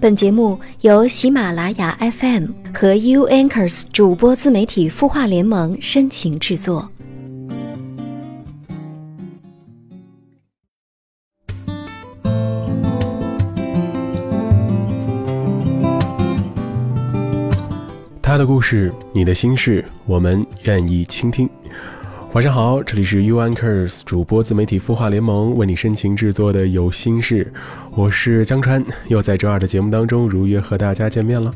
本节目由喜马拉雅 FM 和 U Anchors 主播自媒体孵化联盟深情制作。他的故事，你的心事，我们愿意倾听。晚上好，这里是 U Anchors 主播自媒体孵化联盟为你深情制作的有心事，我是江川，又在周二的节目当中如约和大家见面了。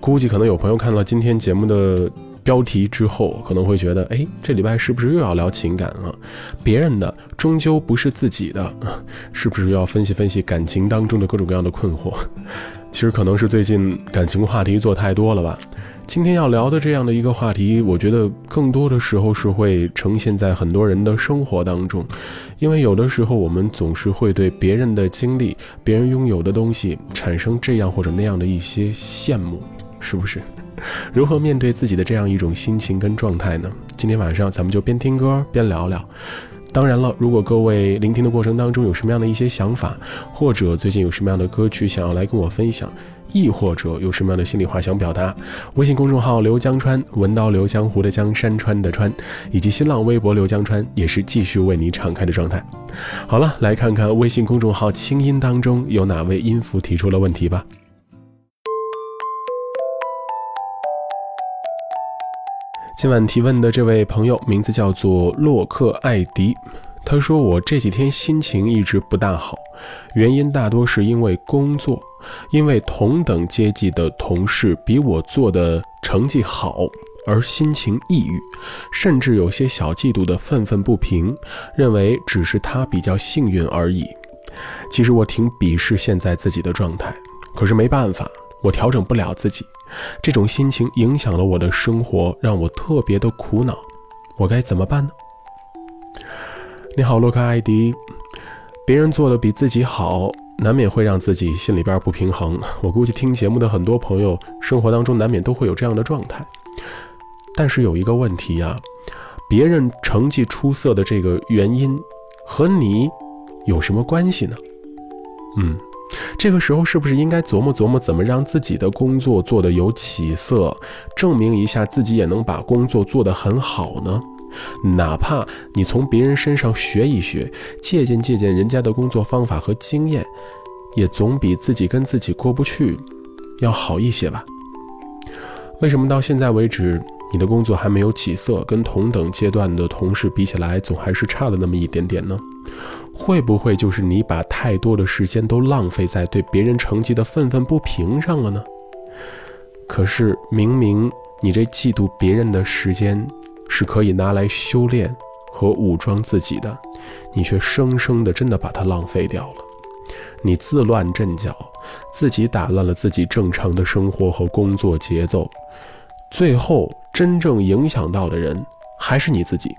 估计可能有朋友看了今天节目的标题之后，可能会觉得，哎，这礼拜是不是又要聊情感了？别人的终究不是自己的，是不是要分析分析感情当中的各种各样的困惑？其实可能是最近感情话题做太多了吧。今天要聊的这样的一个话题，我觉得更多的时候是会呈现在很多人的生活当中，因为有的时候我们总是会对别人的经历、别人拥有的东西产生这样或者那样的一些羡慕，是不是？如何面对自己的这样一种心情跟状态呢？今天晚上咱们就边听歌边聊聊。当然了，如果各位聆听的过程当中有什么样的一些想法，或者最近有什么样的歌曲想要来跟我分享，亦或者有什么样的心里话想表达，微信公众号刘江川，文刀刘江湖的江山川的川，以及新浪微博刘江川也是继续为你敞开的状态。好了，来看看微信公众号清音当中有哪位音符提出了问题吧。今晚提问的这位朋友名字叫做洛克艾迪，他说我这几天心情一直不大好，原因大多是因为工作，因为同等阶级的同事比我做的成绩好而心情抑郁，甚至有些小嫉妒的愤愤不平，认为只是他比较幸运而已。其实我挺鄙视现在自己的状态，可是没办法。我调整不了自己，这种心情影响了我的生活，让我特别的苦恼。我该怎么办呢？你好，洛克艾迪。别人做的比自己好，难免会让自己心里边不平衡。我估计听节目的很多朋友，生活当中难免都会有这样的状态。但是有一个问题呀，别人成绩出色的这个原因，和你有什么关系呢？嗯。这个时候是不是应该琢磨琢磨，怎么让自己的工作做得有起色，证明一下自己也能把工作做得很好呢？哪怕你从别人身上学一学，借鉴借鉴人家的工作方法和经验，也总比自己跟自己过不去要好一些吧？为什么到现在为止，你的工作还没有起色，跟同等阶段的同事比起来，总还是差了那么一点点呢？会不会就是你把太多的时间都浪费在对别人成绩的愤愤不平上了呢？可是明明你这嫉妒别人的时间是可以拿来修炼和武装自己的，你却生生的真的把它浪费掉了。你自乱阵脚，自己打乱了自己正常的生活和工作节奏，最后真正影响到的人还是你自己。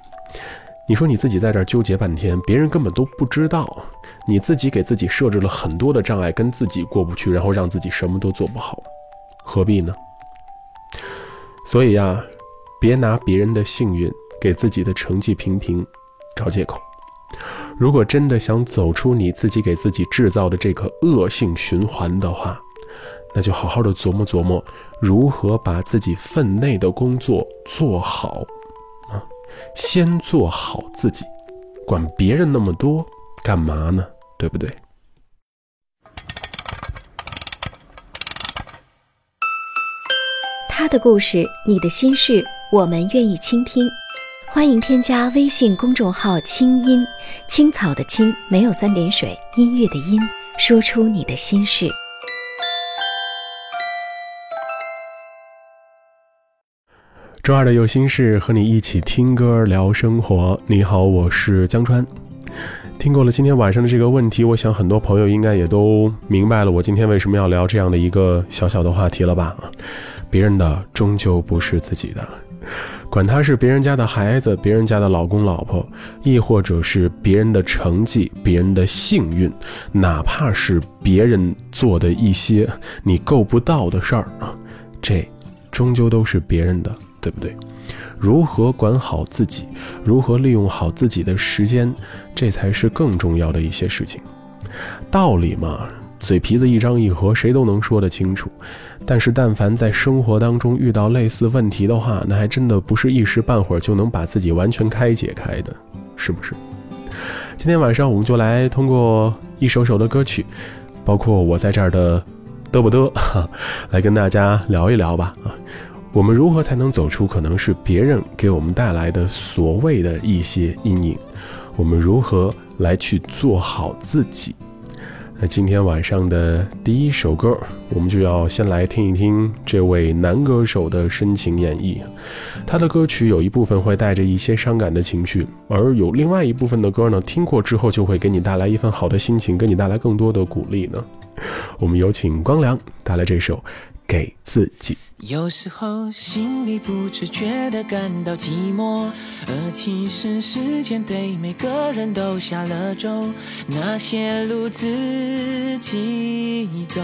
你说你自己在这儿纠结半天，别人根本都不知道，你自己给自己设置了很多的障碍，跟自己过不去，然后让自己什么都做不好，何必呢？所以呀，别拿别人的幸运给自己的成绩平平找借口。如果真的想走出你自己给自己制造的这个恶性循环的话，那就好好的琢磨琢磨，如何把自己分内的工作做好啊。先做好自己，管别人那么多干嘛呢？对不对？他的故事，你的心事，我们愿意倾听。欢迎添加微信公众号“清音青草”的青，没有三点水，音乐的音，说出你的心事。周二的有心事，和你一起听歌聊生活。你好，我是江川。听过了今天晚上的这个问题，我想很多朋友应该也都明白了，我今天为什么要聊这样的一个小小的话题了吧？别人的终究不是自己的，管他是别人家的孩子、别人家的老公老婆，亦或者是别人的成绩、别人的幸运，哪怕是别人做的一些你够不到的事儿啊，这终究都是别人的。对不对？如何管好自己，如何利用好自己的时间，这才是更重要的一些事情。道理嘛，嘴皮子一张一合，谁都能说得清楚。但是，但凡在生活当中遇到类似问题的话，那还真的不是一时半会儿就能把自己完全开解开的，是不是？今天晚上我们就来通过一首首的歌曲，包括我在这儿的嘚不嘚，来跟大家聊一聊吧。啊，我们如何才能走出可能是别人给我们带来的所谓的一些阴影？我们如何来去做好自己？那今天晚上的第一首歌，我们就要先来听一听这位男歌手的深情演绎。他的歌曲有一部分会带着一些伤感的情绪，而有另外一部分的歌呢，听过之后就会给你带来一份好的心情，给你带来更多的鼓励呢。我们有请光良带来这首。给自己。有时候心里不自觉的感到寂寞，而其实时间对每个人都下了咒。那些路自己走，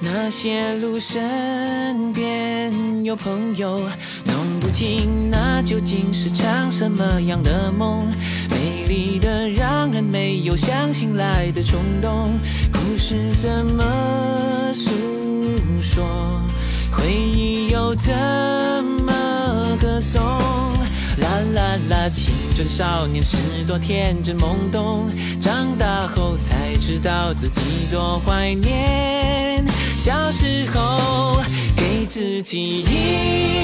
那些路身边有朋友，弄不清那究竟是场什么样的梦，美丽的让人没有相信来的冲动。故事怎么说？说回忆又怎么歌颂？啦啦啦，青春少年时多天真懵懂，长大后才知道自己多怀念小时候，给自己一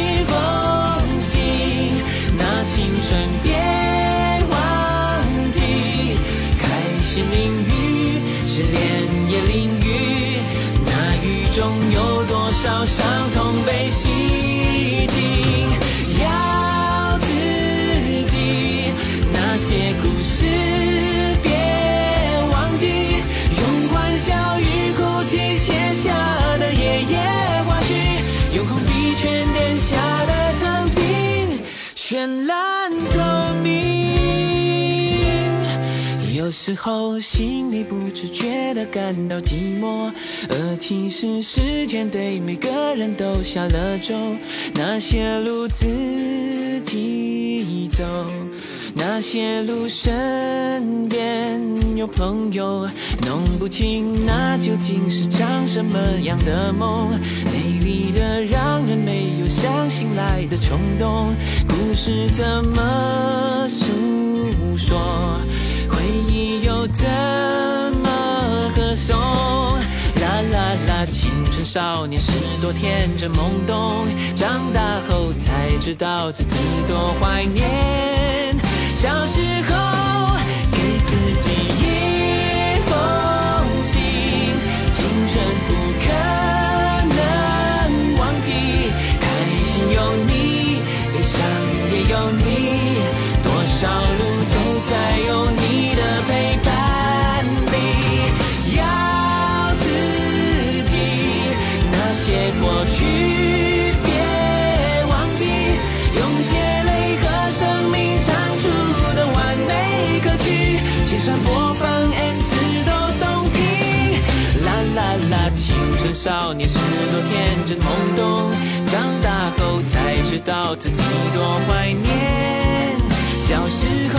相同时候心里不自觉地感到寂寞。而其实时间对每个人都下了咒，那些路自己走，那些路身边有朋友，弄不清那究竟是场什么样的梦，美丽的让人没有相信来的冲动，故事怎么诉说，回忆又怎么歌颂？啦啦啦！青春少年时多天真懵懂，长大后才知道自己多怀念小时候，青春少年时多天真懵懂，长大后才知道自己多怀念小时候，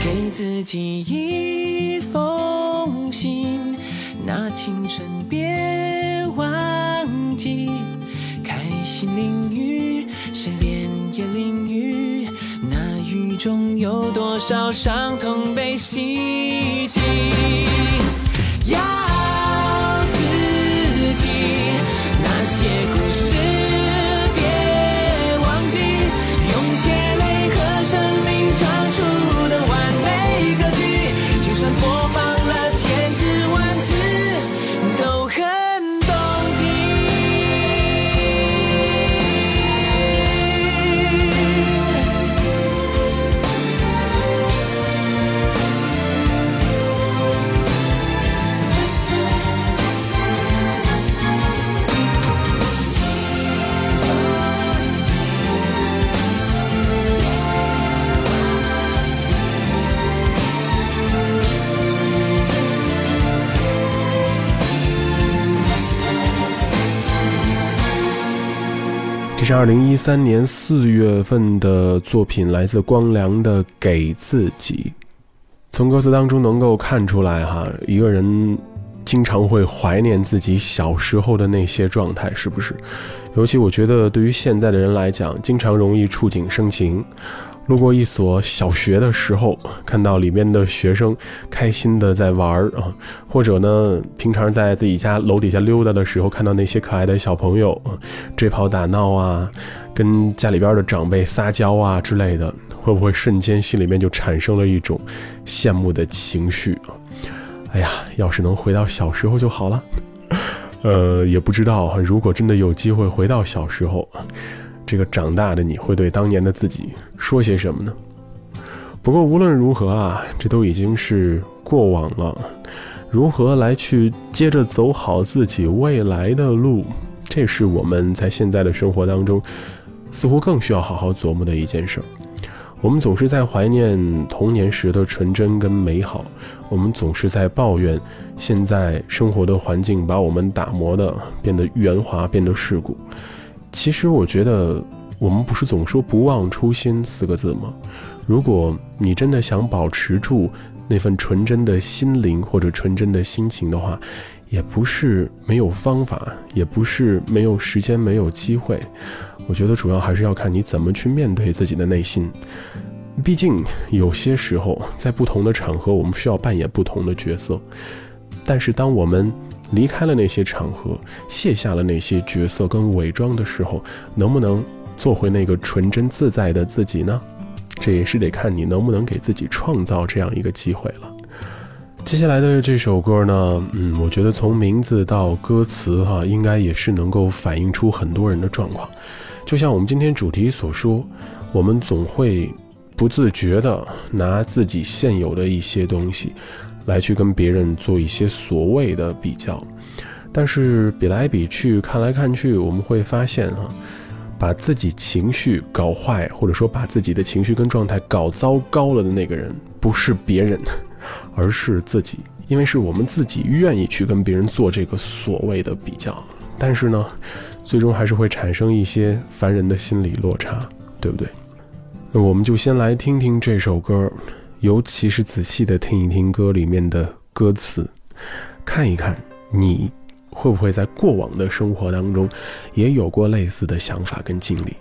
给自己一封信。那青春别忘记，开心淋雨，失恋也淋雨。那雨中有多少伤痛被洗净？Yeah. 这是二零一三年四月份的作品，来自光良的《给自己》。从歌词当中能够看出来，哈，一个人经常会怀念自己小时候的那些状态，是不是？尤其我觉得，对于现在的人来讲，经常容易触景生情。路过一所小学的时候，看到里面的学生开心的在玩儿啊，或者呢，平常在自己家楼底下溜达的时候，看到那些可爱的小朋友啊，追跑打闹啊，跟家里边的长辈撒娇啊之类的，会不会瞬间心里面就产生了一种羡慕的情绪啊？哎呀，要是能回到小时候就好了。呃，也不知道，如果真的有机会回到小时候。这个长大的你会对当年的自己说些什么呢？不过无论如何啊，这都已经是过往了。如何来去接着走好自己未来的路，这是我们在现在的生活当中似乎更需要好好琢磨的一件事儿。我们总是在怀念童年时的纯真跟美好，我们总是在抱怨现在生活的环境把我们打磨的变得圆滑，变得世故。其实我觉得，我们不是总说“不忘初心”四个字吗？如果你真的想保持住那份纯真的心灵或者纯真的心情的话，也不是没有方法，也不是没有时间、没有机会。我觉得主要还是要看你怎么去面对自己的内心。毕竟有些时候，在不同的场合，我们需要扮演不同的角色。但是当我们离开了那些场合，卸下了那些角色跟伪装的时候，能不能做回那个纯真自在的自己呢？这也是得看你能不能给自己创造这样一个机会了。接下来的这首歌呢，嗯，我觉得从名字到歌词哈，应该也是能够反映出很多人的状况。就像我们今天主题所说，我们总会不自觉地拿自己现有的一些东西。来去跟别人做一些所谓的比较，但是比来比去，看来看去，我们会发现啊，把自己情绪搞坏，或者说把自己的情绪跟状态搞糟糕了的那个人，不是别人，而是自己，因为是我们自己愿意去跟别人做这个所谓的比较，但是呢，最终还是会产生一些烦人的心理落差，对不对？那我们就先来听听这首歌。尤其是仔细的听一听歌里面的歌词，看一看你会不会在过往的生活当中也有过类似的想法跟经历。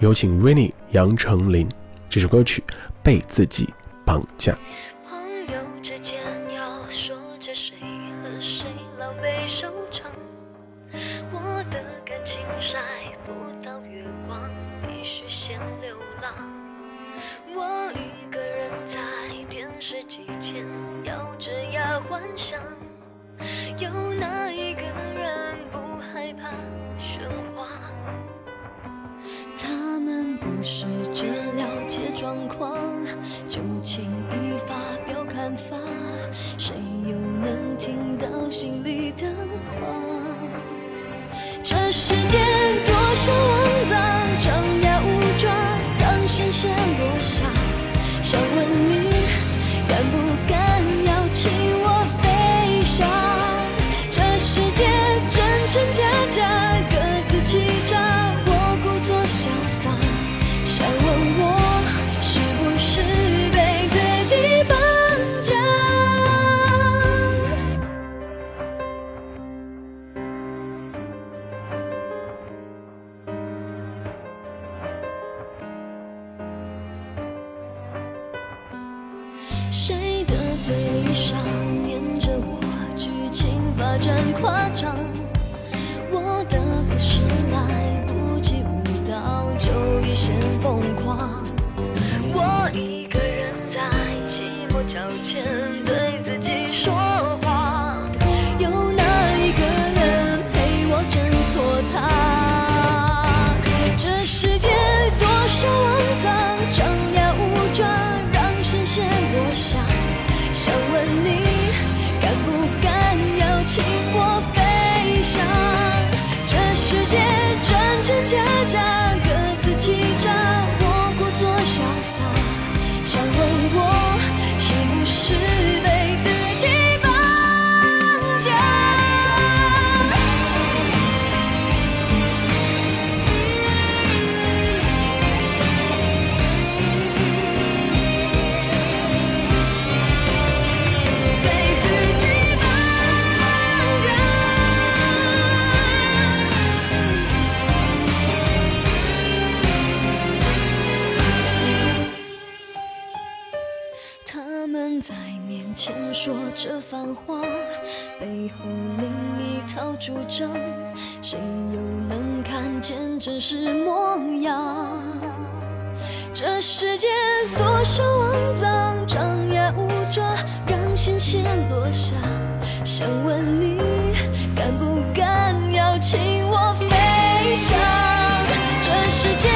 有请 Winnie 杨丞琳这首歌曲《被自己绑架》。试着了解状况，就轻易发表看法，谁又能听到心里的话？这世间多少肮脏，张牙舞爪，让视线落繁华，背后另一套主张，谁又能看见真实模样？这世界多少肮脏，张牙舞爪，让鲜血落下。想问你，敢不敢邀请我飞翔？这世界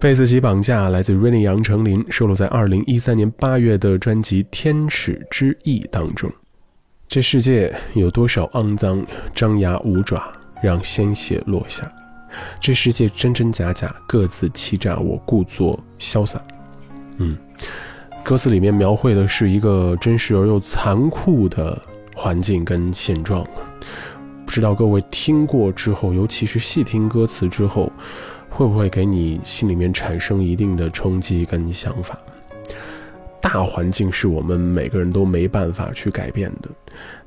被自己绑架来自 Rainy 杨丞琳，收录在二零一三年八月的专辑《天使之翼》当中。这世界有多少肮脏，张牙舞爪，让鲜血落下？这世界真真假假，各自欺诈，我故作潇洒。嗯，歌词里面描绘的是一个真实而又残酷的环境跟现状。不知道各位听过之后，尤其是细听歌词之后，会不会给你心里面产生一定的冲击跟想法？大环境是我们每个人都没办法去改变的，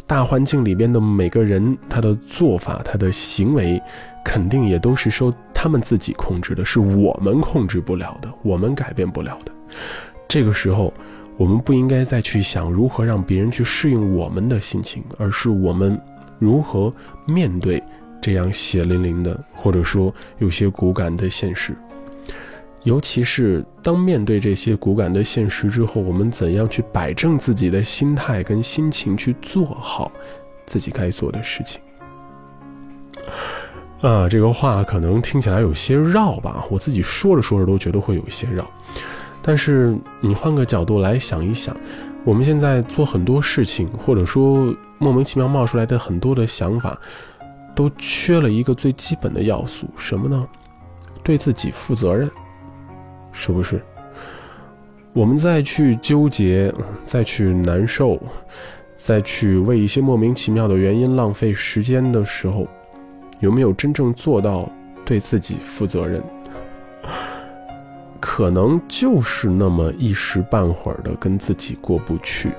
大环境里边的每个人，他的做法、他的行为，肯定也都是受他们自己控制的，是我们控制不了的，我们改变不了的。这个时候，我们不应该再去想如何让别人去适应我们的心情，而是我们如何面对这样血淋淋的，或者说有些骨感的现实。尤其是当面对这些骨感的现实之后，我们怎样去摆正自己的心态跟心情，去做好自己该做的事情。啊，这个话可能听起来有些绕吧，我自己说着说着都觉得会有一些绕。但是你换个角度来想一想，我们现在做很多事情，或者说莫名其妙冒出来的很多的想法，都缺了一个最基本的要素，什么呢？对自己负责任。是不是？我们再去纠结，再去难受，再去为一些莫名其妙的原因浪费时间的时候，有没有真正做到对自己负责任？可能就是那么一时半会儿的跟自己过不去，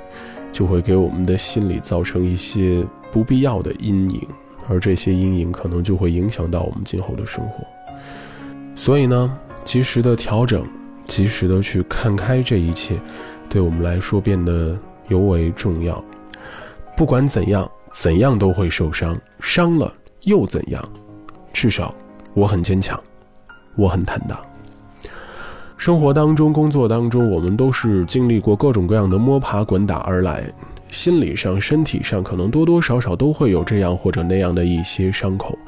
就会给我们的心理造成一些不必要的阴影，而这些阴影可能就会影响到我们今后的生活。所以呢？及时的调整，及时的去看开这一切，对我们来说变得尤为重要。不管怎样，怎样都会受伤，伤了又怎样？至少我很坚强，我很坦荡。生活当中、工作当中，我们都是经历过各种各样的摸爬滚打而来，心理上、身体上，可能多多少少都会有这样或者那样的一些伤口，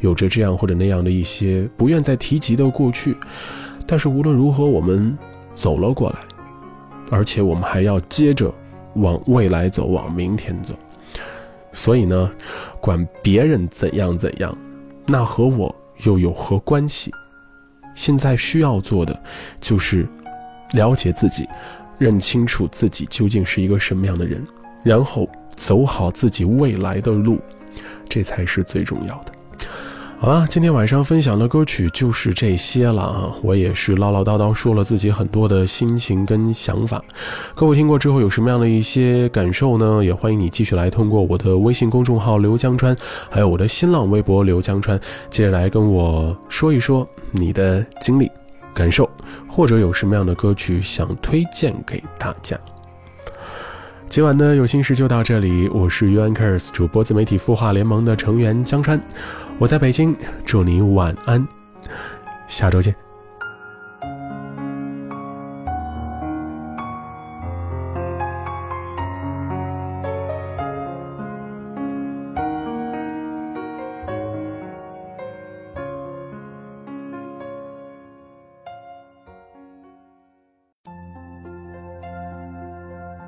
有着这样或者那样的一些不愿再提及的过去。但是无论如何，我们走了过来，而且我们还要接着往未来走，往明天走。所以呢，管别人怎样怎样，那和我又有何关系？现在需要做的就是了解自己，认清楚自己究竟是一个什么样的人，然后走好自己未来的路，这才是最重要的。好了，今天晚上分享的歌曲就是这些了啊！我也是唠唠叨叨说了自己很多的心情跟想法，各位听过之后有什么样的一些感受呢？也欢迎你继续来通过我的微信公众号刘江川，还有我的新浪微博刘江川，接着来跟我说一说你的经历、感受，或者有什么样的歌曲想推荐给大家。今晚的有心事就到这里，我是 UNKERS 主播自媒体孵化联盟的成员江川。我在北京，祝您晚安，下周见。